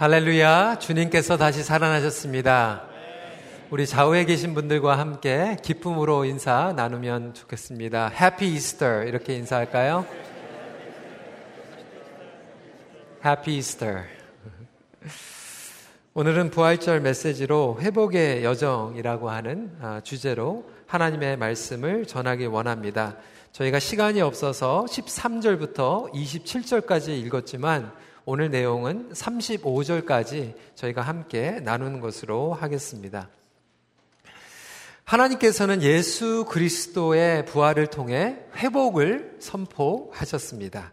할렐루야. 주님께서 다시 살아나셨습니다. 우리 좌우에 계신 분들과 함께 기쁨으로 인사 나누면 좋겠습니다. Happy Easter. 이렇게 인사할까요? Happy Easter. 오늘은 부활절 메시지로 회복의 여정이라고 하는 아, 주제로 하나님의 말씀을 전하기 원합니다. 저희가 시간이 없어서 13절부터 27절까지 읽었지만 오늘 내용은 35절까지 저희가 함께 나누는 것으로 하겠습니다. 하나님께서는 예수 그리스도의 부활을 통해 회복을 선포하셨습니다.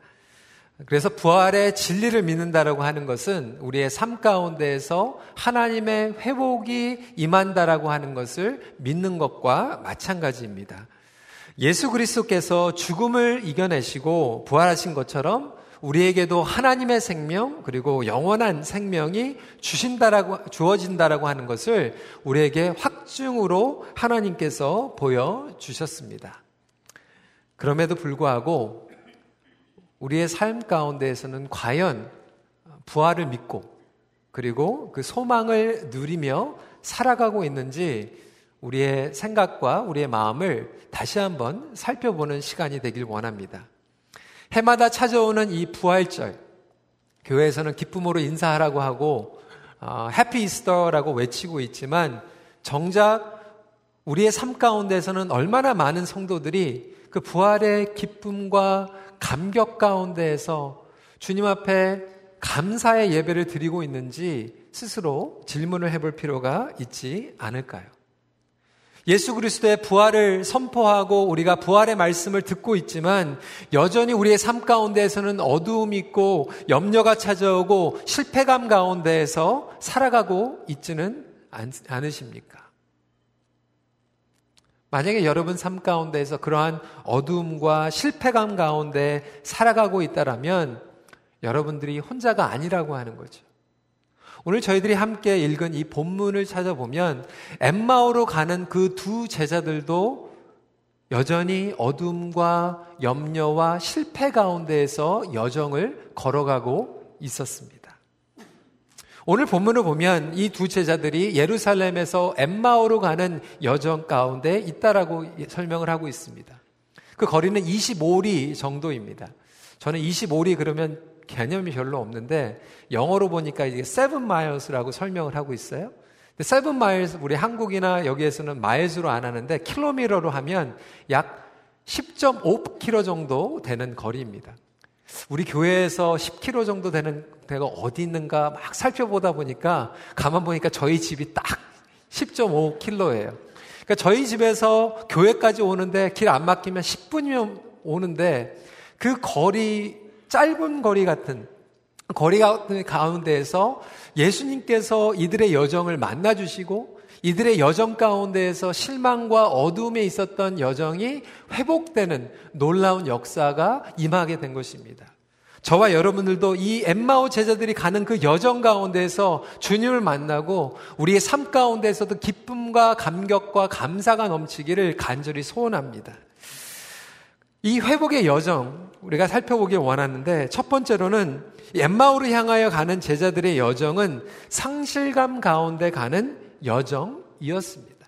그래서 부활의 진리를 믿는다라고 하는 것은 우리의 삶 가운데에서 하나님의 회복이 임한다라고 하는 것을 믿는 것과 마찬가지입니다. 예수 그리스도께서 죽음을 이겨내시고 부활하신 것처럼 우리에게도 하나님의 생명 그리고 영원한 생명이 주신다라고 주어진다라고 하는 것을 우리에게 확증으로 하나님께서 보여 주셨습니다. 그럼에도 불구하고 우리의 삶 가운데에서는 과연 부활을 믿고 그리고 그 소망을 누리며 살아가고 있는지 우리의 생각과 우리의 마음을 다시 한번 살펴보는 시간이 되길 원합니다. 해마다 찾아오는 이 부활절, 교회에서는 기쁨으로 인사하라고 하고, 어, 해피 이스터라고 외치고 있지만, 정작 우리의 삶 가운데서는 얼마나 많은 성도들이 그 부활의 기쁨과 감격 가운데에서 주님 앞에 감사의 예배를 드리고 있는지 스스로 질문을 해볼 필요가 있지 않을까요? 예수 그리스도의 부활을 선포하고 우리가 부활의 말씀을 듣고 있지만 여전히 우리의 삶 가운데에서는 어두움이 있고 염려가 찾아오고 실패감 가운데에서 살아가고 있지는 않으십니까? 만약에 여러분 삶 가운데에서 그러한 어두움과 실패감 가운데 살아가고 있다라면 여러분들이 혼자가 아니라고 하는 거죠. 오늘 저희들이 함께 읽은 이 본문을 찾아보면 엠마오로 가는 그 두 제자들도 여전히 어둠과 염려와 실패 가운데에서 여정을 걸어가고 있었습니다. 오늘 본문을 보면 이 두 제자들이 예루살렘에서 엠마오로 가는 여정 가운데 있다라고 설명을 하고 있습니다. 그 거리는 25리 정도입니다. 저는 25리 그러면 개념이 별로 없는데 영어로 보니까 이게 seven miles라고 설명을 하고 있어요. seven miles 우리 한국이나 여기에서는 마일스로 안 하는데 킬로미터로 하면 약 10.5km 정도 되는 거리입니다. 우리 교회에서 10km 정도 되는 데가 어디 있는가 막 살펴보다 보니까 가만 보니까 저희 집이 딱 10.5km예요. 그러니까 저희 집에서 교회까지 오는데 길 안 막히면 10분이면 오는데 그 거리 짧은 거리 같은 거리 가운데에서 예수님께서 이들의 여정을 만나주시고 이들의 여정 가운데에서 실망과 어둠에 있었던 여정이 회복되는 놀라운 역사가 임하게 된 것입니다. 저와 여러분들도 이 엠마오 제자들이 가는 그 여정 가운데서 주님을 만나고 우리의 삶 가운데서도 기쁨과 감격과 감사가 넘치기를 간절히 소원합니다. 이 회복의 여정 우리가 살펴보길 원하는데 첫 번째로는 엠마오를 향하여 가는 제자들의 여정은 상실감 가운데 가는 여정이었습니다.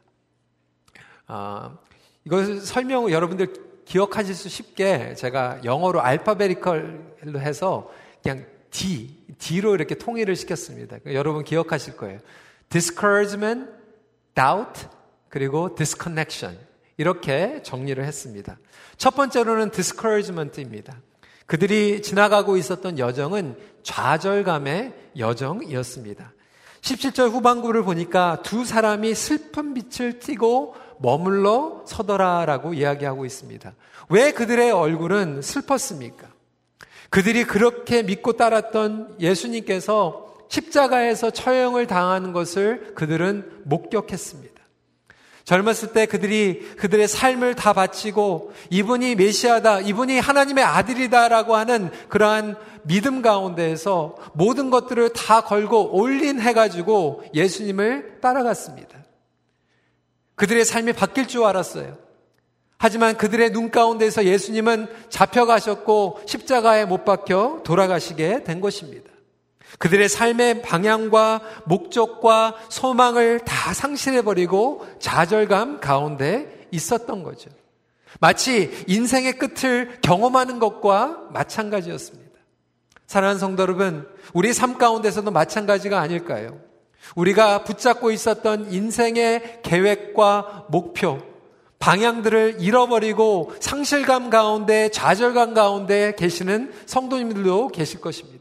아, 이것을 설명 여러분들 기억하실 수 쉽게 제가 영어로 알파베리컬로 해서 그냥 D, D로 이렇게 통일을 시켰습니다. 여러분 기억하실 거예요. discouragement, doubt, 그리고 disconnection. 이렇게 정리를 했습니다. 첫 번째로는 discouragement입니다. 그들이 지나가고 있었던 여정은 좌절감의 여정이었습니다. 17절 후반부를 보니까 두 사람이 슬픈 빛을 띠고 머물러 서더라라고 이야기하고 있습니다. 왜 그들의 얼굴은 슬펐습니까? 그들이 그렇게 믿고 따랐던 예수님께서 십자가에서 처형을 당하는 것을 그들은 목격했습니다. 젊었을 때 그들이 그들의 삶을 다 바치고 이분이 메시아다, 이분이 하나님의 아들이다라고 하는 그러한 믿음 가운데에서 모든 것들을 다 걸고 올린 해가지고 예수님을 따라갔습니다. 그들의 삶이 바뀔 줄 알았어요. 하지만 그들의 눈 가운데서 예수님은 잡혀가셨고 십자가에 못 박혀 돌아가시게 된 것입니다. 그들의 삶의 방향과 목적과 소망을 다 상실해버리고 좌절감 가운데 있었던 거죠. 마치 인생의 끝을 경험하는 것과 마찬가지였습니다. 사랑하는 성도 여러분, 우리 삶 가운데서도 마찬가지가 아닐까요? 우리가 붙잡고 있었던 인생의 계획과 목표, 방향들을 잃어버리고 상실감 가운데, 좌절감 가운데 계시는 성도님들도 계실 것입니다.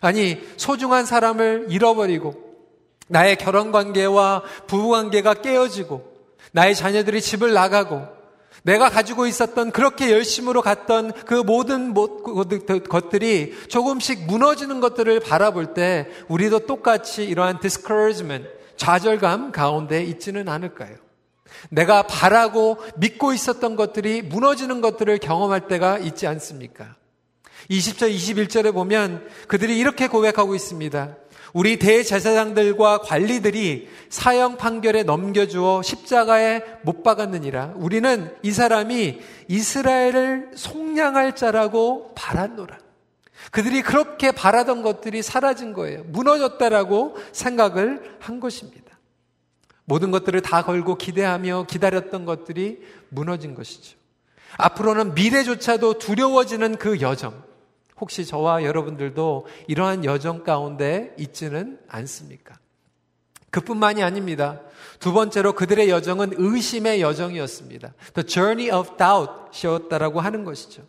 아니, 소중한 사람을 잃어버리고, 나의 결혼 관계와 부부 관계가 깨어지고, 나의 자녀들이 집을 나가고, 내가 가지고 있었던 그렇게 열심으로 갔던 그 모든 것들이 조금씩 무너지는 것들을 바라볼 때 우리도 똑같이 이러한 discouragement, 좌절감 가운데 있지는 않을까요? 내가 바라고 믿고 있었던 것들이 무너지는 것들을 경험할 때가 있지 않습니까? 20절, 21절에 보면 그들이 이렇게 고백하고 있습니다. 우리 대제사장들과 관리들이 사형 판결에 넘겨주어 십자가에 못 박았느니라. 우리는 이 사람이 이스라엘을 속량할 자라고 바랐노라. 그들이 그렇게 바라던 것들이 사라진 거예요. 무너졌다라고 생각을 한 것입니다. 모든 것들을 다 걸고 기대하며 기다렸던 것들이 무너진 것이죠. 앞으로는 미래조차도 두려워지는 그 여정. 혹시 저와 여러분들도 이러한 여정 가운데 있지는 않습니까? 그뿐만이 아닙니다. 두 번째로 그들의 여정은 의심의 여정이었습니다. The journey of doubt이었다라고 하는 것이죠.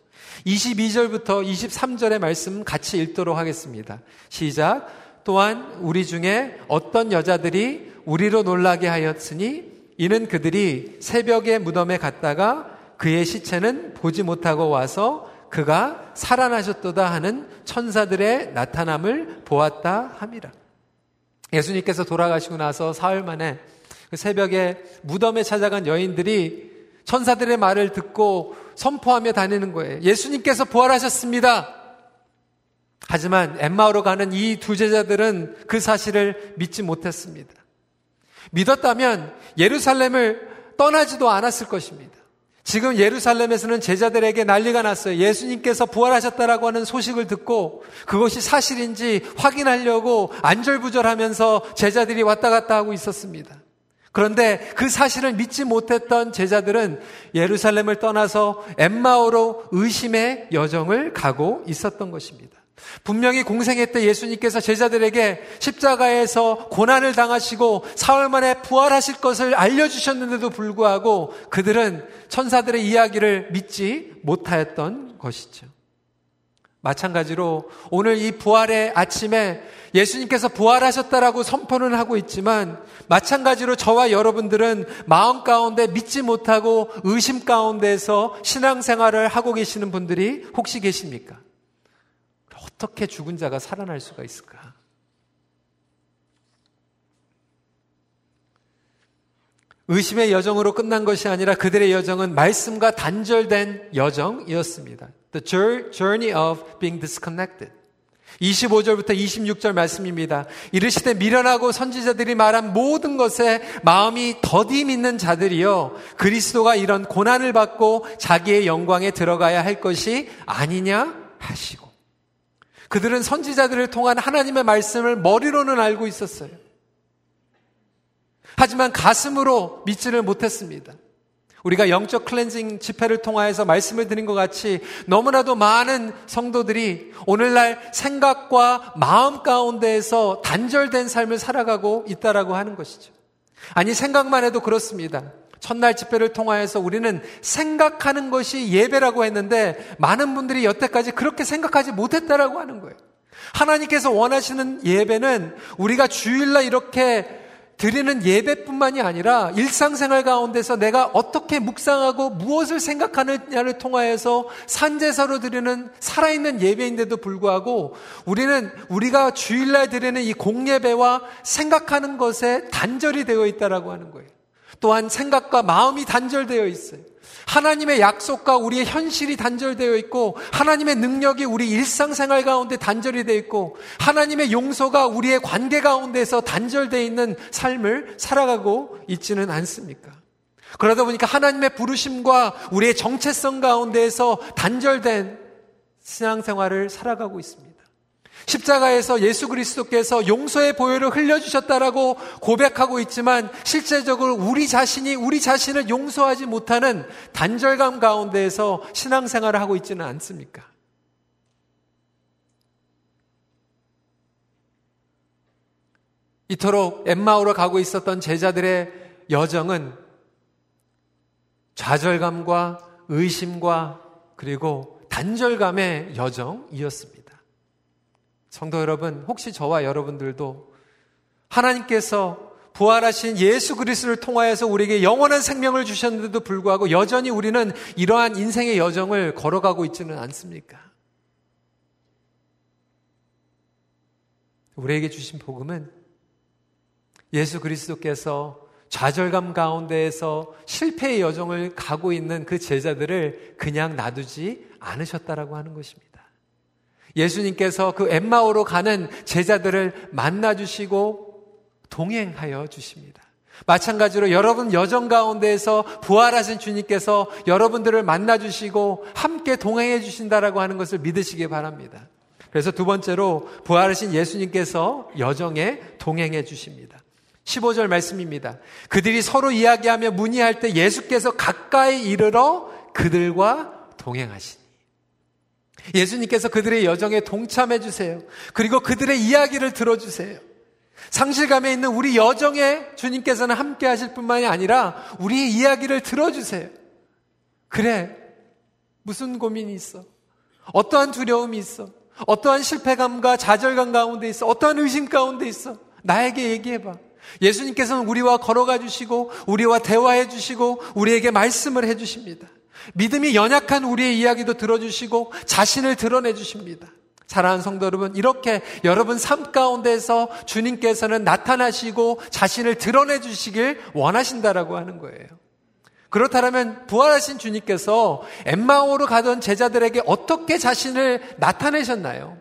22절부터 23절의 말씀 같이 읽도록 하겠습니다. 시작. 또한 우리 중에 어떤 여자들이 우리로 놀라게 하였으니 이는 그들이 새벽에 무덤에 갔다가 그의 시체는 보지 못하고 와서 그가 살아나셨도다 하는 천사들의 나타남을 보았다 함이라. 예수님께서 돌아가시고 나서 사흘 만에 그 새벽에 무덤에 찾아간 여인들이 천사들의 말을 듣고 선포하며 다니는 거예요. 예수님께서 부활하셨습니다. 하지만 엠마오로 가는 이 두 제자들은 그 사실을 믿지 못했습니다. 믿었다면 예루살렘을 떠나지도 않았을 것입니다. 지금 예루살렘에서는 제자들에게 난리가 났어요. 예수님께서 부활하셨다라고 하는 소식을 듣고 그것이 사실인지 확인하려고 안절부절하면서 제자들이 왔다 갔다 하고 있었습니다. 그런데 그 사실을 믿지 못했던 제자들은 예루살렘을 떠나서 엠마오로 의심의 여정을 가고 있었던 것입니다. 분명히 공생애 때 예수님께서 제자들에게 십자가에서 고난을 당하시고 사흘 만에 부활하실 것을 알려주셨는데도 불구하고 그들은 천사들의 이야기를 믿지 못하였던 것이죠. 마찬가지로 오늘 이 부활의 아침에 예수님께서 부활하셨다라고 선포는 하고 있지만 마찬가지로 저와 여러분들은 마음 가운데 믿지 못하고 의심 가운데서 신앙생활을 하고 계시는 분들이 혹시 계십니까? 어떻게 죽은 자가 살아날 수가 있을까? 의심의 여정으로 끝난 것이 아니라 그들의 여정은 말씀과 단절된 여정이었습니다. The journey of being disconnected. 25절부터 26절 말씀입니다. 이르시되 미련하고 선지자들이 말한 모든 것에 마음이 더디 믿는 자들이요. 그리스도가 이런 고난을 받고 자기의 영광에 들어가야 할 것이 아니냐 하시고. 그들은 선지자들을 통한 하나님의 말씀을 머리로는 알고 있었어요. 하지만 가슴으로 믿지를 못했습니다. 우리가 영적 클렌징 집회를 통하여서 말씀을 드린 것 같이 너무나도 많은 성도들이 오늘날 생각과 마음 가운데에서 단절된 삶을 살아가고 있다라고 하는 것이죠. 아니 생각만 해도 그렇습니다. 첫날 집회를 통하여서 우리는 생각하는 것이 예배라고 했는데 많은 분들이 여태까지 그렇게 생각하지 못했다라고 하는 거예요. 하나님께서 원하시는 예배는 우리가 주일날 이렇게 드리는 예배뿐만이 아니라 일상생활 가운데서 내가 어떻게 묵상하고 무엇을 생각하느냐를 통하여서 산제사로 드리는 살아있는 예배인데도 불구하고 우리는 우리가 주일날 드리는 이 공예배와 생각하는 것에 단절이 되어 있다라고 하는 거예요. 또한 생각과 마음이 단절되어 있어요. 하나님의 약속과 우리의 현실이 단절되어 있고 하나님의 능력이 우리 일상생활 가운데 단절이 되어 있고 하나님의 용서가 우리의 관계 가운데서 단절되어 있는 삶을 살아가고 있지는 않습니까? 그러다 보니까 하나님의 부르심과 우리의 정체성 가운데에서 단절된 신앙생활을 살아가고 있습니다. 십자가에서 예수 그리스도께서 용서의 보혈을 흘려주셨다라고 고백하고 있지만 실제적으로 우리 자신이 우리 자신을 용서하지 못하는 단절감 가운데에서 신앙생활을 하고 있지는 않습니까? 이토록 엠마오로 가고 있었던 제자들의 여정은 좌절감과 의심과 그리고 단절감의 여정이었습니다. 성도 여러분, 혹시 저와 여러분들도 하나님께서 부활하신 예수 그리스도를 통하여서 우리에게 영원한 생명을 주셨는데도 불구하고 여전히 우리는 이러한 인생의 여정을 걸어가고 있지는 않습니까? 우리에게 주신 복음은 예수 그리스도께서 좌절감 가운데에서 실패의 여정을 가고 있는 그 제자들을 그냥 놔두지 않으셨다라고 하는 것입니다. 예수님께서 그 엠마오로 가는 제자들을 만나주시고 동행하여 주십니다. 마찬가지로 여러분 여정 가운데에서 부활하신 주님께서 여러분들을 만나주시고 함께 동행해 주신다라고 하는 것을 믿으시기 바랍니다. 그래서 두 번째로 부활하신 예수님께서 여정에 동행해 주십니다. 15절 말씀입니다. 그들이 서로 이야기하며 문의할 때 예수께서 가까이 이르러 그들과 동행하시니. 예수님께서 그들의 여정에 동참해 주세요. 그리고 그들의 이야기를 들어주세요. 상실감에 있는 우리 여정에 주님께서는 함께 하실 뿐만이 아니라 우리의 이야기를 들어주세요. 그래. 무슨 고민이 있어? 어떠한 두려움이 있어? 어떠한 실패감과 좌절감 가운데 있어? 어떠한 의심 가운데 있어? 나에게 얘기해봐. 예수님께서는 우리와 걸어가 주시고 우리와 대화해 주시고 우리에게 말씀을 해 주십니다. 믿음이 연약한 우리의 이야기도 들어주시고 자신을 드러내 주십니다. 사랑하는 성도 여러분, 이렇게 여러분 삶 가운데서 주님께서는 나타나시고 자신을 드러내 주시길 원하신다라고 하는 거예요. 그렇다면 부활하신 주님께서 엠마오로 가던 제자들에게 어떻게 자신을 나타내셨나요?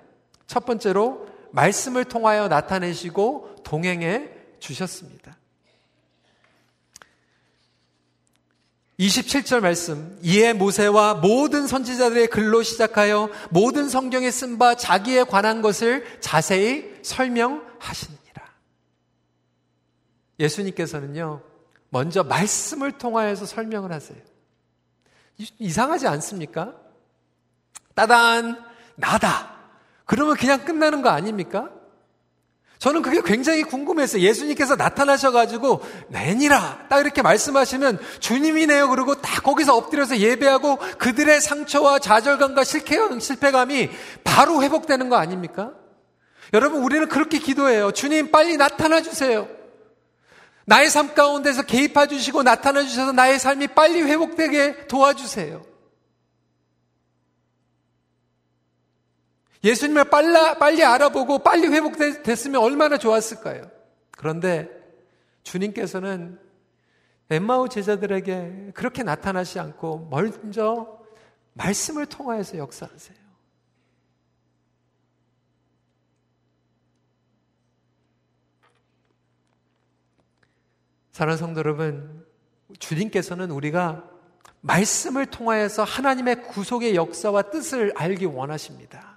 첫 번째로 말씀을 통하여 나타내시고 동행해 주셨습니다. 27절 말씀. 이에 모세와 모든 선지자들의 글로 시작하여 모든 성경에 쓴 바 자기에 관한 것을 자세히 설명하시니라. 예수님께서는요, 먼저 말씀을 통하여서 설명을 하세요. 이상하지 않습니까? 따단, 나다. 그러면 그냥 끝나는 거 아닙니까? 저는 그게 굉장히 궁금했어요. 예수님께서 나타나셔가지고, 내니라! 딱 이렇게 말씀하시면, 주님이네요. 그리고 딱 거기서 엎드려서 예배하고, 그들의 상처와 좌절감과 실패감이 바로 회복되는 거 아닙니까? 여러분, 우리는 그렇게 기도해요. 주님, 빨리 나타나 주세요. 나의 삶 가운데서 개입해 주시고, 나타나 주셔서 나의 삶이 빨리 회복되게 도와주세요. 예수님을 빨리, 빨리 알아보고 빨리 회복됐으면 얼마나 좋았을까요? 그런데 주님께서는 엠마오 제자들에게 그렇게 나타나지 않고 먼저 말씀을 통하여서 역사하세요. 사랑하는 성도 여러분, 주님께서는 우리가 말씀을 통하여서 하나님의 구속의 역사와 뜻을 알기 원하십니다.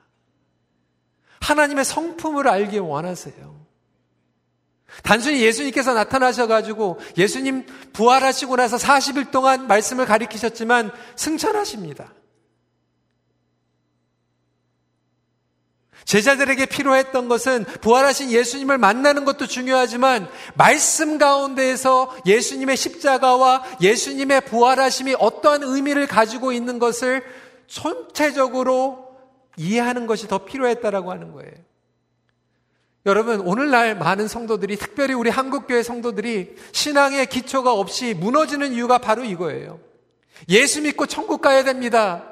하나님의 성품을 알기 원하세요. 단순히 예수님께서 나타나셔가지고 예수님 부활하시고 나서 40일 동안 말씀을 가리키셨지만 승천하십니다. 제자들에게 필요했던 것은 부활하신 예수님을 만나는 것도 중요하지만 말씀 가운데에서 예수님의 십자가와 예수님의 부활하심이 어떠한 의미를 가지고 있는 것을 전체적으로 이해하는 것이 더 필요했다라고 하는 거예요. 여러분, 오늘날 많은 성도들이, 특별히 우리 한국교회 성도들이 신앙의 기초가 없이 무너지는 이유가 바로 이거예요. 예수 믿고 천국 가야 됩니다.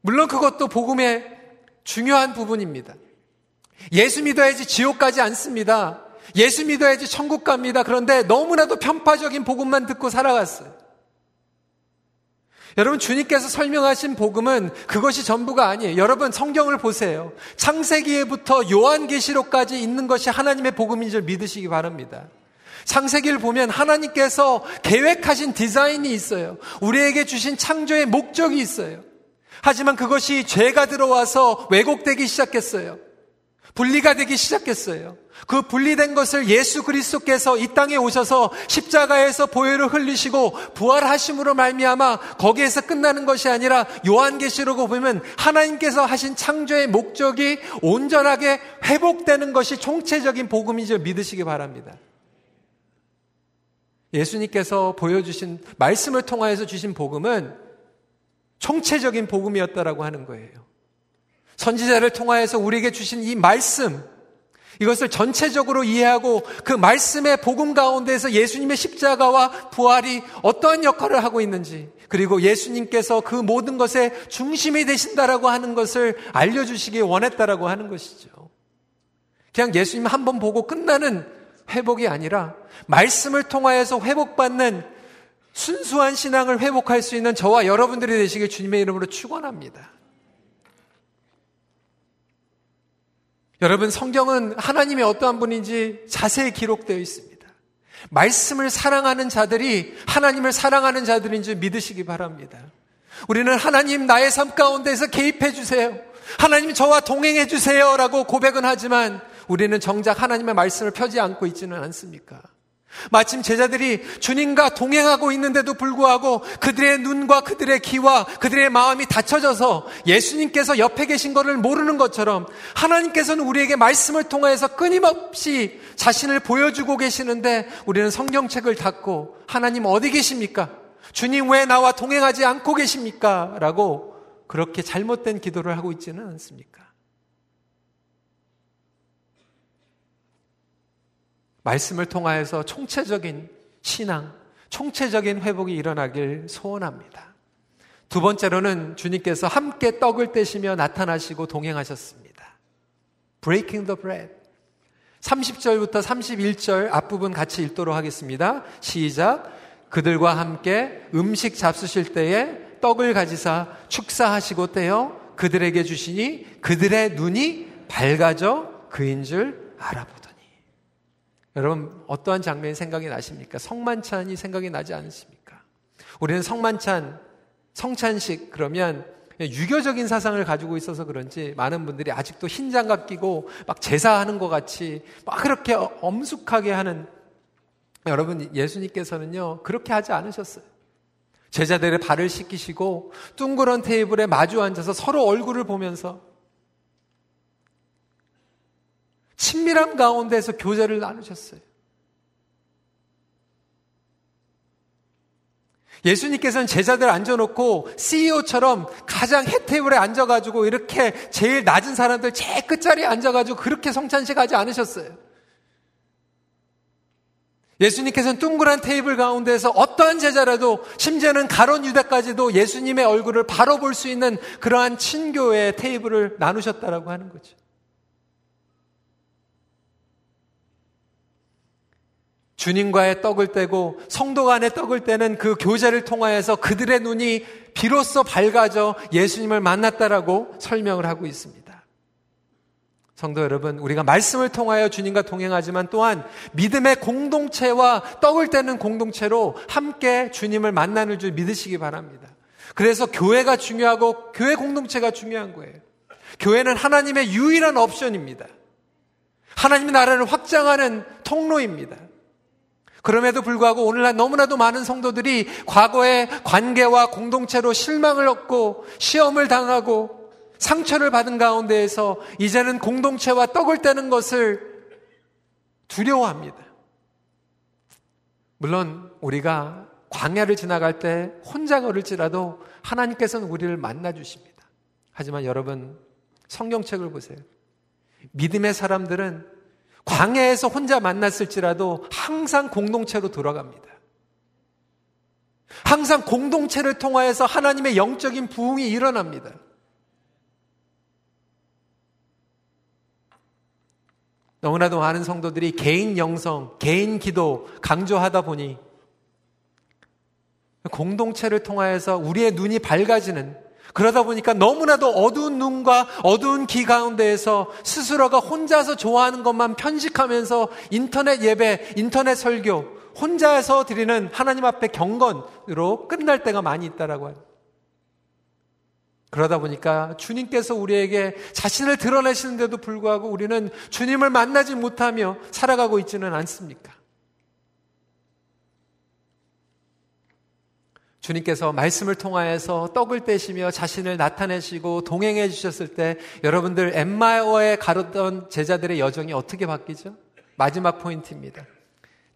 물론 그것도 복음의 중요한 부분입니다. 예수 믿어야지 지옥 가지 않습니다. 예수 믿어야지 천국 갑니다. 그런데 너무나도 편파적인 복음만 듣고 살아갔어요. 여러분 주님께서 설명하신 복음은 그것이 전부가 아니에요. 여러분 성경을 보세요. 창세기에부터 요한계시록까지 있는 것이 하나님의 복음인 줄 믿으시기 바랍니다. 창세기를 보면 하나님께서 계획하신 디자인이 있어요. 우리에게 주신 창조의 목적이 있어요. 하지만 그것이 죄가 들어와서 왜곡되기 시작했어요. 분리가 되기 시작했어요. 그 분리된 것을 예수 그리스도께서 이 땅에 오셔서 십자가에서 보혈을 흘리시고 부활하심으로 말미암아 거기에서 끝나는 것이 아니라 요한계시록을 보면 하나님께서 하신 창조의 목적이 온전하게 회복되는 것이 총체적인 복음이죠. 믿으시기 바랍니다. 예수님께서 보여주신 말씀을 통하여서 주신 복음은 총체적인 복음이었다라고 하는 거예요. 선지자를 통하여서 우리에게 주신 이 말씀, 이것을 전체적으로 이해하고 그 말씀의 복음 가운데에서 예수님의 십자가와 부활이 어떠한 역할을 하고 있는지, 그리고 예수님께서 그 모든 것의 중심이 되신다라고 하는 것을 알려주시기 원했다라고 하는 것이죠. 그냥 예수님 한 번 보고 끝나는 회복이 아니라 말씀을 통하여서 회복받는 순수한 신앙을 회복할 수 있는 저와 여러분들이 되시길 주님의 이름으로 축원합니다. 여러분 성경은 하나님이 어떠한 분인지 자세히 기록되어 있습니다. 말씀을 사랑하는 자들이 하나님을 사랑하는 자들인 줄 믿으시기 바랍니다. 우리는 하나님 나의 삶 가운데서 개입해 주세요. 하나님 저와 동행해 주세요라고 고백은 하지만 우리는 정작 하나님의 말씀을 펴지 않고 있지는 않습니까? 마침 제자들이 주님과 동행하고 있는데도 불구하고 그들의 눈과 그들의 귀와 그들의 마음이 닫혀져서 예수님께서 옆에 계신 것을 모르는 것처럼 하나님께서는 우리에게 말씀을 통하여서 끊임없이 자신을 보여주고 계시는데 우리는 성경책을 닫고 하나님 어디 계십니까? 주님 왜 나와 동행하지 않고 계십니까? 라고 그렇게 잘못된 기도를 하고 있지는 않습니까? 말씀을 통하여서 총체적인 신앙, 총체적인 회복이 일어나길 소원합니다. 두 번째로는 주님께서 함께 떡을 떼시며 나타나시고 동행하셨습니다. Breaking the bread. 30절부터 31절 앞부분 같이 읽도록 하겠습니다. 시작. 그들과 함께 음식 잡수실 때에 떡을 가지사 축사하시고 떼어 그들에게 주시니 그들의 눈이 밝아져 그인 줄 알아보. 여러분 어떠한 장면이 생각이 나십니까? 성만찬이 생각이 나지 않으십니까? 우리는 성만찬, 성찬식 그러면 유교적인 사상을 가지고 있어서 그런지 많은 분들이 아직도 흰 장갑 끼고 막 제사하는 것 같이 막 그렇게 엄숙하게 하는 여러분 예수님께서는요 그렇게 하지 않으셨어요. 제자들의 발을 씻기시고 둥그런 테이블에 마주 앉아서 서로 얼굴을 보면서 친밀함 가운데서 교제를 나누셨어요. 예수님께서는 제자들 앉아놓고 CEO처럼 가장 해 테이블에 앉아가지고 이렇게 제일 낮은 사람들 제일 끝자리에 앉아가지고 그렇게 성찬식 하지 않으셨어요. 예수님께서는 둥그란 테이블 가운데서 어떠한 제자라도 심지어는 가론 유다까지도 예수님의 얼굴을 바로 볼 수 있는 그러한 친교의 테이블을 나누셨다라고 하는 거죠. 주님과의 떡을 떼고 성도 간의 떡을 떼는 그 교제를 통하여서 그들의 눈이 비로소 밝아져 예수님을 만났다라고 설명을 하고 있습니다. 성도 여러분, 우리가 말씀을 통하여 주님과 동행하지만 또한 믿음의 공동체와 떡을 떼는 공동체로 함께 주님을 만나는 줄 믿으시기 바랍니다. 그래서 교회가 중요하고 교회 공동체가 중요한 거예요. 교회는 하나님의 유일한 옵션입니다. 하나님의 나라를 확장하는 통로입니다. 그럼에도 불구하고 오늘날 너무나도 많은 성도들이 과거의 관계와 공동체로 실망을 얻고 시험을 당하고 상처를 받은 가운데에서 이제는 공동체와 떡을 떼는 것을 두려워합니다. 물론 우리가 광야를 지나갈 때 혼자 걸을지라도 하나님께서는 우리를 만나 주십니다. 하지만 여러분 성경책을 보세요. 믿음의 사람들은 광야에서 혼자 만났을지라도 항상 공동체로 돌아갑니다. 항상 공동체를 통하여서 하나님의 영적인 부흥이 일어납니다. 너무나도 많은 성도들이 개인 영성, 개인 기도 강조하다 보니 공동체를 통하여서 우리의 눈이 밝아지는 그러다 보니까 너무나도 어두운 눈과 어두운 귀 가운데에서 스스로가 혼자서 좋아하는 것만 편식하면서 인터넷 예배, 인터넷 설교, 혼자서 드리는 하나님 앞에 경건으로 끝날 때가 많이 있다라고 합니다. 그러다 보니까 주님께서 우리에게 자신을 드러내시는데도 불구하고 우리는 주님을 만나지 못하며 살아가고 있지는 않습니까? 주님께서 말씀을 통하여서 떡을 떼시며 자신을 나타내시고 동행해 주셨을 때 여러분들 엠마어에 가르던 제자들의 여정이 어떻게 바뀌죠? 마지막 포인트입니다.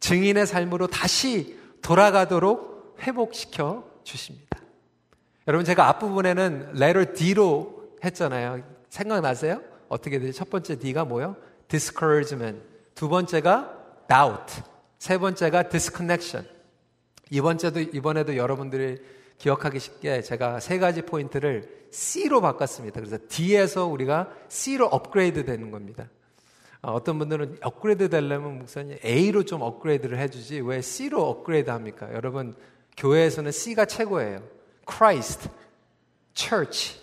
증인의 삶으로 다시 돌아가도록 회복시켜 주십니다. 여러분 제가 앞부분에는 letter D로 했잖아요. 생각나세요? 어떻게 되죠? 첫 번째 D가 뭐요? discouragement. 두 번째가 doubt. 세 번째가 disconnection. 이번째도 이번에도 여러분들이 기억하기 쉽게 제가 세 가지 포인트를 C로 바꿨습니다. 그래서 D에서 우리가 C로 업그레이드 되는 겁니다. 어, 어떤 분들은 업그레이드 되려면 목사님 A로 좀 업그레이드를 해주지 왜 C로 업그레이드 합니까? 여러분 교회에서는 C가 최고예요. Christ, Church,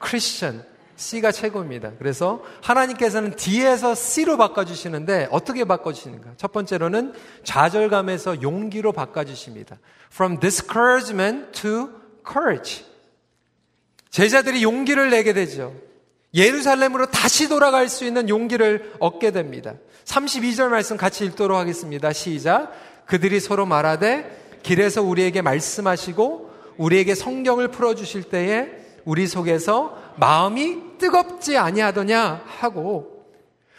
Christian, C가 최고입니다. 그래서 하나님께서는 D에서 C로 바꿔주시는데 어떻게 바꿔주시는가? 첫 번째로는 좌절감에서 용기로 바꿔주십니다. From discouragement to courage. 제자들이 용기를 내게 되죠. 예루살렘으로 다시 돌아갈 수 있는 용기를 얻게 됩니다. 32절 말씀 같이 읽도록 하겠습니다. 시작. 그들이 서로 말하되 길에서 우리에게 말씀하시고 우리에게 성경을 풀어주실 때에 우리 속에서 마음이 뜨겁지 아니하더냐 하고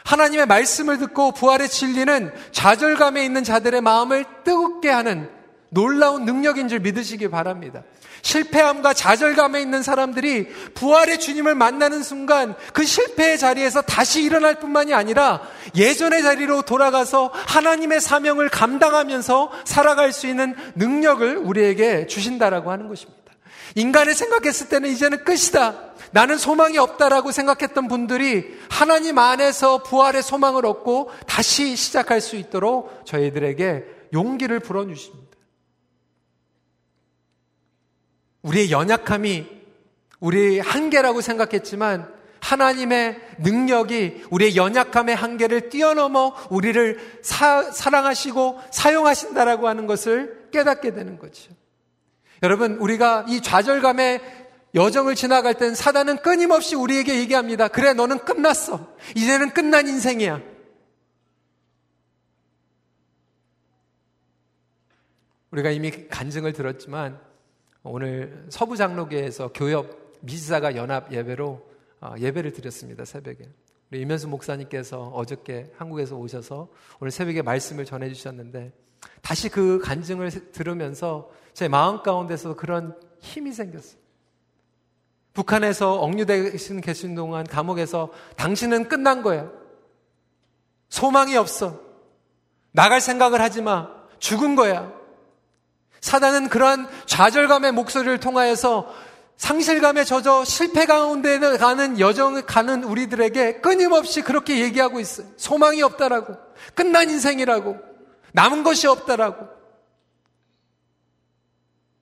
하나님의 말씀을 듣고 부활의 진리는 좌절감에 있는 자들의 마음을 뜨겁게 하는 놀라운 능력인 줄 믿으시기 바랍니다. 실패함과 좌절감에 있는 사람들이 부활의 주님을 만나는 순간 그 실패의 자리에서 다시 일어날 뿐만이 아니라 예전의 자리로 돌아가서 하나님의 사명을 감당하면서 살아갈 수 있는 능력을 우리에게 주신다라고 하는 것입니다. 인간이 생각했을 때는 이제는 끝이다. 나는 소망이 없다라고 생각했던 분들이 하나님 안에서 부활의 소망을 얻고 다시 시작할 수 있도록 저희들에게 용기를 불어주십니다. 우리의 연약함이 우리의 한계라고 생각했지만 하나님의 능력이 우리의 연약함의 한계를 뛰어넘어 우리를 사, 사랑하시고 사용하신다라고 하는 것을 깨닫게 되는 거죠. 여러분, 우리가 이 좌절감의 여정을 지나갈 땐 사단은 끊임없이 우리에게 얘기합니다. 그래, 너는 끝났어. 이제는 끝난 인생이야. 우리가 이미 간증을 들었지만 오늘 서부 장로교에서 교협 미사가 연합 예배로 어, 예배를 드렸습니다. 새벽에. 우리 이면수 목사님께서 어저께 한국에서 오셔서 오늘 새벽에 말씀을 전해 주셨는데 다시 그 간증을 들으면서 제 마음 가운데서 그런 힘이 생겼어요. 북한에서 억류되신 계신 동안 감옥에서 당신은 끝난 거야. 소망이 없어. 나갈 생각을 하지 마. 죽은 거야. 사단은 그러한 좌절감의 목소리를 통하여서 상실감에 젖어 실패 가운데 가는 여정을 가는 우리들에게 끊임없이 그렇게 얘기하고 있어요. 소망이 없다라고. 끝난 인생이라고. 남은 것이 없다라고.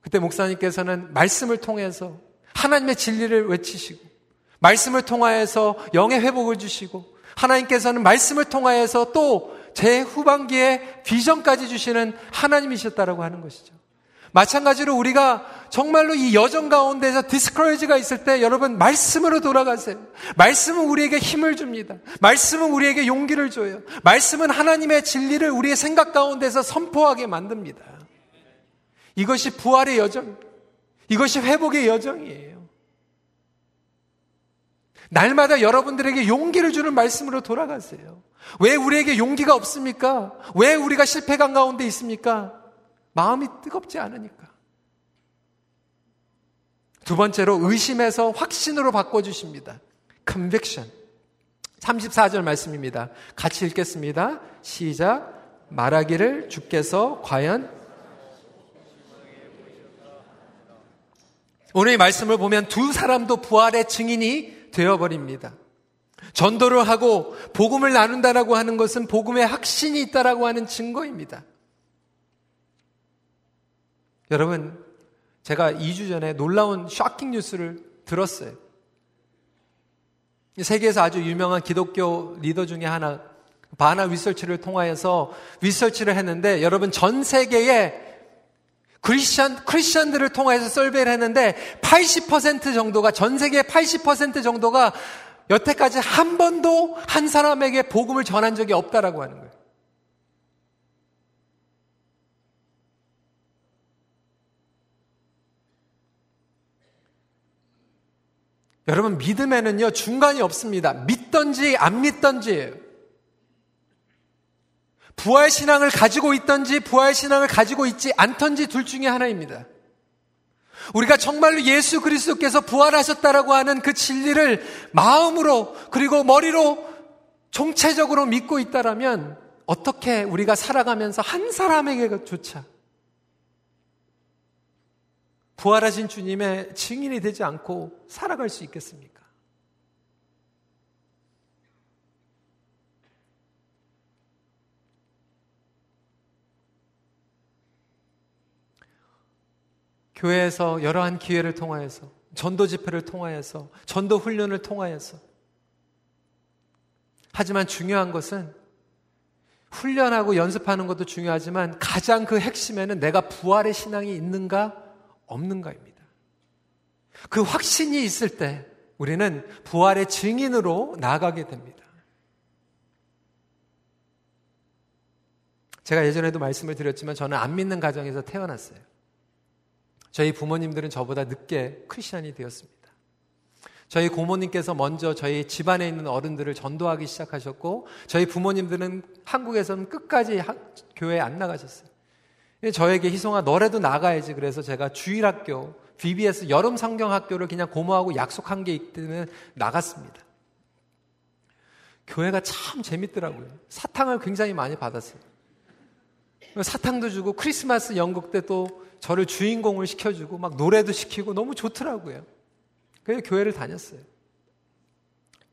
그때 목사님께서는 말씀을 통해서 하나님의 진리를 외치시고, 말씀을 통하여서 영의 회복을 주시고, 하나님께서는 말씀을 통하여서 또 제 후반기에 비전까지 주시는 하나님이셨다라고 하는 것이죠. 마찬가지로 우리가 정말로 이 여정 가운데서 디스커리지가 있을 때 여러분 말씀으로 돌아가세요. 말씀은 우리에게 힘을 줍니다. 말씀은 우리에게 용기를 줘요. 말씀은 하나님의 진리를 우리의 생각 가운데서 선포하게 만듭니다. 이것이 부활의 여정, 이것이 회복의 여정이에요. 날마다 여러분들에게 용기를 주는 말씀으로 돌아가세요. 왜 우리에게 용기가 없습니까? 왜 우리가 실패감 가운데 있습니까? 마음이 뜨겁지 않으니까. 두 번째로 의심에서 확신으로 바꿔주십니다. conviction. 34절 말씀입니다. 같이 읽겠습니다. 시작. 말하기를 주께서 과연 오늘 의 말씀을 보면 두 사람도 부활의 증인이 되어버립니다. 전도를 하고 복음을 나눈다라고 하는 것은 복음의 확신이 있다라고 하는 증거입니다. 여러분, 제가 2주 전에 놀라운 쇼킹 뉴스를 들었어요. 세계에서 아주 유명한 기독교 리더 중에 하나, 바나 리서치를 통하여서 리서치를 했는데 여러분 전 세계에 크리스천, 크리스천들을 통해서 설배를 했는데 80% 정도가, 전 세계 80% 정도가 여태까지 한 번도 한 사람에게 복음을 전한 적이 없다라고 하는 거예요. 여러분, 믿음에는요, 중간이 없습니다. 믿던지 안 믿던지예요. 부활 신앙을 가지고 있던지 부활 신앙을 가지고 있지 않던지 둘 중에 하나입니다. 우리가 정말로 예수 그리스도께서 부활하셨다라고 하는 그 진리를 마음으로 그리고 머리로 총체적으로 믿고 있다라면 어떻게 우리가 살아가면서 한 사람에게조차 부활하신 주님의 증인이 되지 않고 살아갈 수 있겠습니까? 교회에서 여러한 기회를 통하여서 전도 집회를 통하여서 전도 훈련을 통하여서 하지만 중요한 것은 훈련하고 연습하는 것도 중요하지만 가장 그 핵심에는 내가 부활의 신앙이 있는가 없는가입니다. 그 확신이 있을 때 우리는 부활의 증인으로 나아가게 됩니다. 제가 예전에도 말씀을 드렸지만 저는 안 믿는 가정에서 태어났어요. 저희 부모님들은 저보다 늦게 크리스천이 되었습니다. 저희 고모님께서 먼저 저희 집안에 있는 어른들을 전도하기 시작하셨고 저희 부모님들은 한국에서는 끝까지 교회에 안 나가셨어요. 저에게 희송아 너라도 나가야지 그래서 제가 주일학교 BBS 여름 성경학교를 그냥 고모하고 약속한 게 있다면 나갔습니다. 교회가 참 재밌더라고요. 사탕을 굉장히 많이 받았어요. 사탕도 주고 크리스마스 연극 때 또 저를 주인공을 시켜주고 막 노래도 시키고 너무 좋더라고요. 그래서 교회를 다녔어요.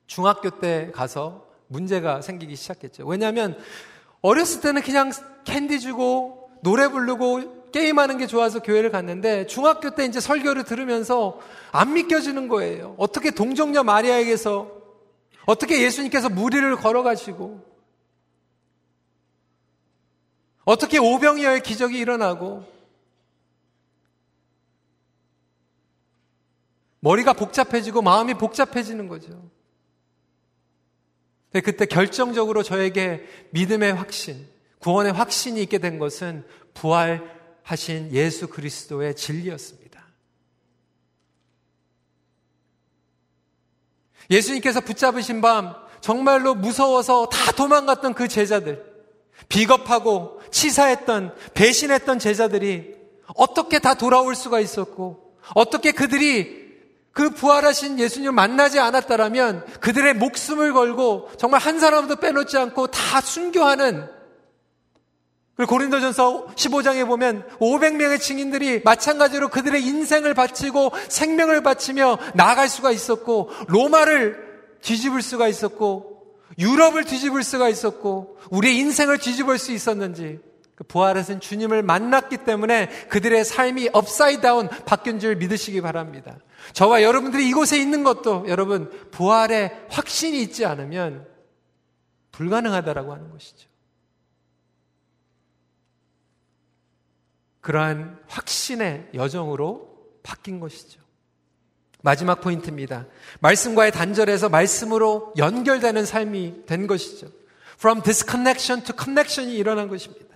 중학교 때 가서 문제가 생기기 시작했죠. 왜냐하면 어렸을 때는 그냥 캔디 주고 노래 부르고 게임하는 게 좋아서 교회를 갔는데 중학교 때 이제 설교를 들으면서 안 믿겨지는 거예요. 어떻게 동정녀 마리아에게서 어떻게 예수님께서 무리를 걸어가시고 어떻게 오병이어의 기적이 일어나고 머리가 복잡해지고 마음이 복잡해지는 거죠. 그때 결정적으로 저에게 믿음의 확신, 구원의 확신이 있게 된 것은 부활하신 예수 그리스도의 진리였습니다. 예수님께서 붙잡으신 밤 정말로 무서워서 다 도망갔던 그 제자들, 비겁하고 치사했던, 배신했던 제자들이 어떻게 다 돌아올 수가 있었고, 어떻게 그들이 그 부활하신 예수님을 만나지 않았다라면 그들의 목숨을 걸고 정말 한 사람도 빼놓지 않고 다 순교하는 고 고린도전서 15장에 보면 500명의 증인들이 마찬가지로 그들의 인생을 바치고 생명을 바치며 나아갈 수가 있었고 로마를 뒤집을 수가 있었고 유럽을 뒤집을 수가 있었고 우리의 인생을 뒤집을 수 있었는지 그 부활하신 주님을 만났기 때문에 그들의 삶이 upside down 바뀐 줄 믿으시기 바랍니다. 저와 여러분들이 이곳에 있는 것도 여러분 부활의 확신이 있지 않으면 불가능하다라고 하는 것이죠. 그러한 확신의 여정으로 바뀐 것이죠. 마지막 포인트입니다. 말씀과의 단절에서 말씀으로 연결되는 삶이 된 것이죠. From disconnection to connection이 일어난 것입니다.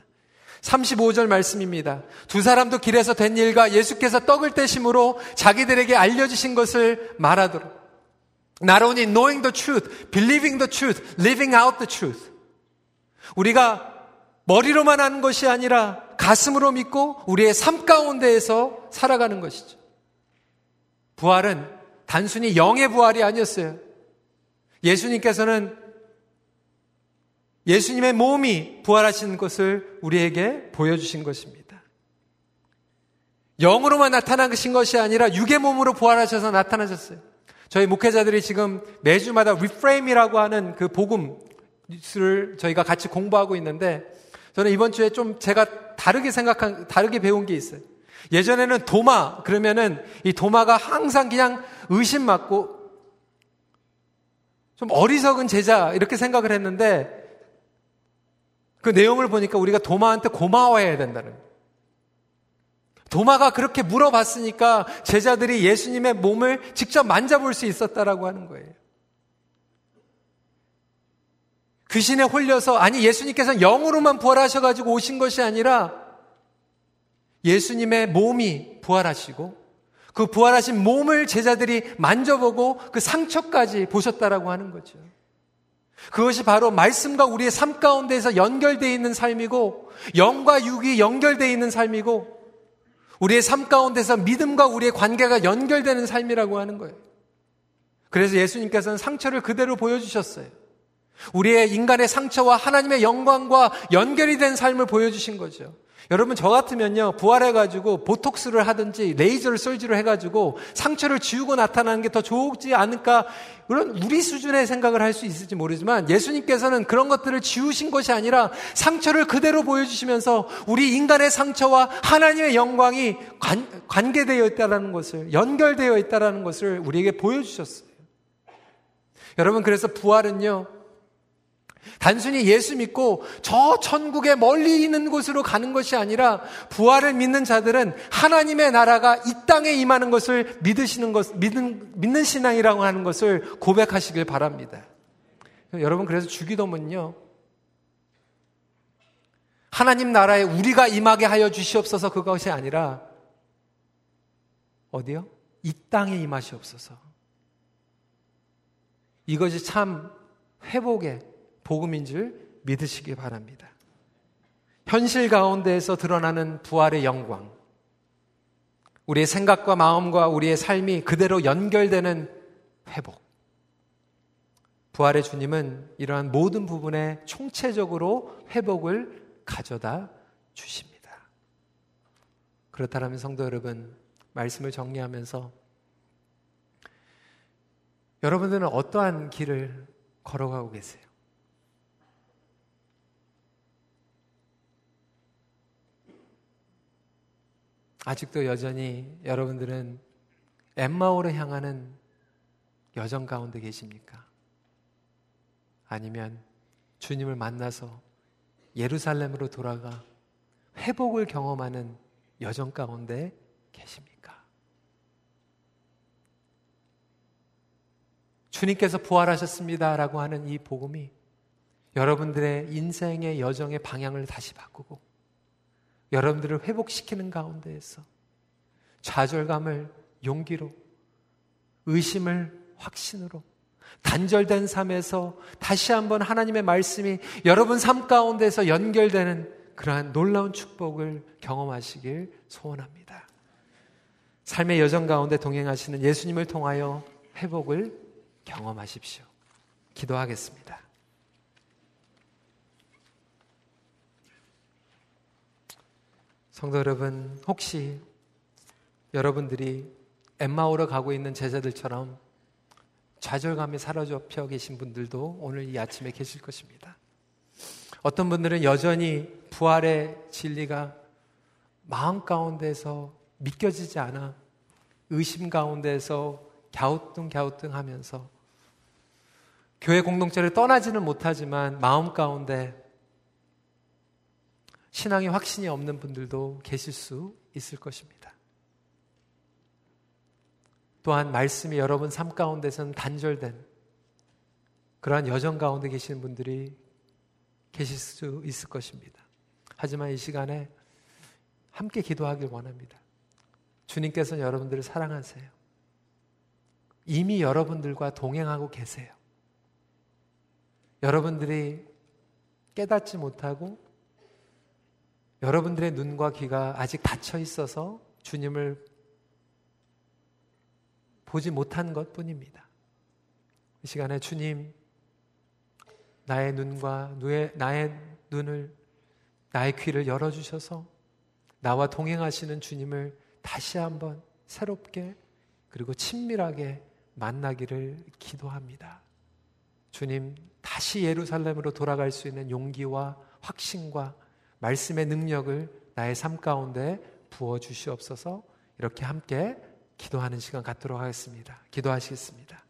35절 말씀입니다. 두 사람도 길에서 된 일과 예수께서 떡을 떼심으로 자기들에게 알려주신 것을 말하도록. Not only knowing the truth, believing the truth, living out the truth. 우리가 머리로만 하는 것이 아니라 가슴으로 믿고 우리의 삶 가운데에서 살아가는 것이죠. 부활은 단순히 영의 부활이 아니었어요. 예수님께서는 예수님의 몸이 부활하신 것을 우리에게 보여주신 것입니다. 영으로만 나타난 것이 아니라 육의 몸으로 부활하셔서 나타나셨어요. 저희 목회자들이 지금 매주마다 reframe이라고 하는 그 복음을 저희가 같이 공부하고 있는데 저는 이번 주에 좀 제가 다르게 생각한, 다르게 배운 게 있어요. 예전에는 도마, 그러면은 이 도마가 항상 그냥 의심 많고 좀 어리석은 제자, 이렇게 생각을 했는데 그 내용을 보니까 우리가 도마한테 고마워해야 된다는 거예요. 도마가 그렇게 물어봤으니까 제자들이 예수님의 몸을 직접 만져볼 수 있었다라고 하는 거예요. 귀신에 홀려서 아니 예수님께서 영으로만 부활하셔가지고 오신 것이 아니라 예수님의 몸이 부활하시고 그 부활하신 몸을 제자들이 만져보고 그 상처까지 보셨다라고 하는 거죠. 그것이 바로 말씀과 우리의 삶 가운데에서 연결되어 있는 삶이고 영과 육이 연결되어 있는 삶이고 우리의 삶 가운데서 믿음과 우리의 관계가 연결되는 삶이라고 하는 거예요. 그래서 예수님께서는 상처를 그대로 보여주셨어요. 우리의 인간의 상처와 하나님의 영광과 연결이 된 삶을 보여주신 거죠. 여러분 저 같으면요 부활해가지고 보톡스를 하든지 레이저를 쏠지를 해가지고 상처를 지우고 나타나는 게 더 좋지 않을까 그런 우리 수준의 생각을 할 수 있을지 모르지만 예수님께서는 그런 것들을 지우신 것이 아니라 상처를 그대로 보여주시면서 우리 인간의 상처와 하나님의 영광이 관, 관계되어 있다라는 것을 연결되어 있다라는 것을 우리에게 보여주셨어요. 여러분 그래서 부활은요 단순히 예수 믿고 저 천국에 멀리 있는 곳으로 가는 것이 아니라 부활을 믿는 자들은 하나님의 나라가 이 땅에 임하는 것을 믿으시는 것, 믿는, 믿는 신앙이라고 하는 것을 고백하시길 바랍니다. 여러분, 그래서 주기도문요. 하나님 나라에 우리가 임하게 하여 주시옵소서 그것이 아니라 어디요? 이 땅에 임하시옵소서. 이것이 참 회복의 복음인 줄 믿으시기 바랍니다. 현실 가운데에서 드러나는 부활의 영광, 우리의 생각과 마음과 우리의 삶이 그대로 연결되는 회복. 부활의 주님은 이러한 모든 부분에 총체적으로 회복을 가져다 주십니다. 그렇다면 성도 여러분, 말씀을 정리하면서 여러분들은 어떠한 길을 걸어가고 계세요? 아직도 여전히 여러분들은 엠마오로 향하는 여정 가운데 계십니까? 아니면 주님을 만나서 예루살렘으로 돌아가 회복을 경험하는 여정 가운데 계십니까? 주님께서 부활하셨습니다라고 하는 이 복음이 여러분들의 인생의 여정의 방향을 다시 바꾸고 여러분들을 회복시키는 가운데에서 좌절감을 용기로, 의심을 확신으로, 단절된 삶에서 다시 한번 하나님의 말씀이 여러분 삶 가운데서 연결되는 그러한 놀라운 축복을 경험하시길 소원합니다. 삶의 여정 가운데 동행하시는 예수님을 통하여 회복을 경험하십시오. 기도하겠습니다. 성도 여러분, 혹시 여러분들이 엠마오로 가고 있는 제자들처럼 좌절감에 사로잡혀 계신 분들도 오늘 이 아침에 계실 것입니다. 어떤 분들은 여전히 부활의 진리가 마음 가운데서 믿겨지지 않아 의심 가운데서 갸우뚱갸우뚱 하면서 교회 공동체를 떠나지는 못하지만 마음 가운데 신앙의 확신이 없는 분들도 계실 수 있을 것입니다. 또한 말씀이 여러분 삶 가운데서는 단절된 그러한 여정 가운데 계시는 분들이 계실 수 있을 것입니다. 하지만 이 시간에 함께 기도하길 원합니다. 주님께서는 여러분들을 사랑하세요. 이미 여러분들과 동행하고 계세요. 여러분들이 깨닫지 못하고 여러분들의 눈과 귀가 아직 닫혀 있어서 주님을 보지 못한 것 뿐입니다. 이 시간에 주님, 나의 눈과 나의 눈을, 나의 귀를 열어주셔서 나와 동행하시는 주님을 다시 한번 새롭게 그리고 친밀하게 만나기를 기도합니다. 주님, 다시 예루살렘으로 돌아갈 수 있는 용기와 확신과 말씀의 능력을 나의 삶 가운데 부어 주시옵소서 이렇게 함께 기도하는 시간 갖도록 하겠습니다. 기도하시겠습니다.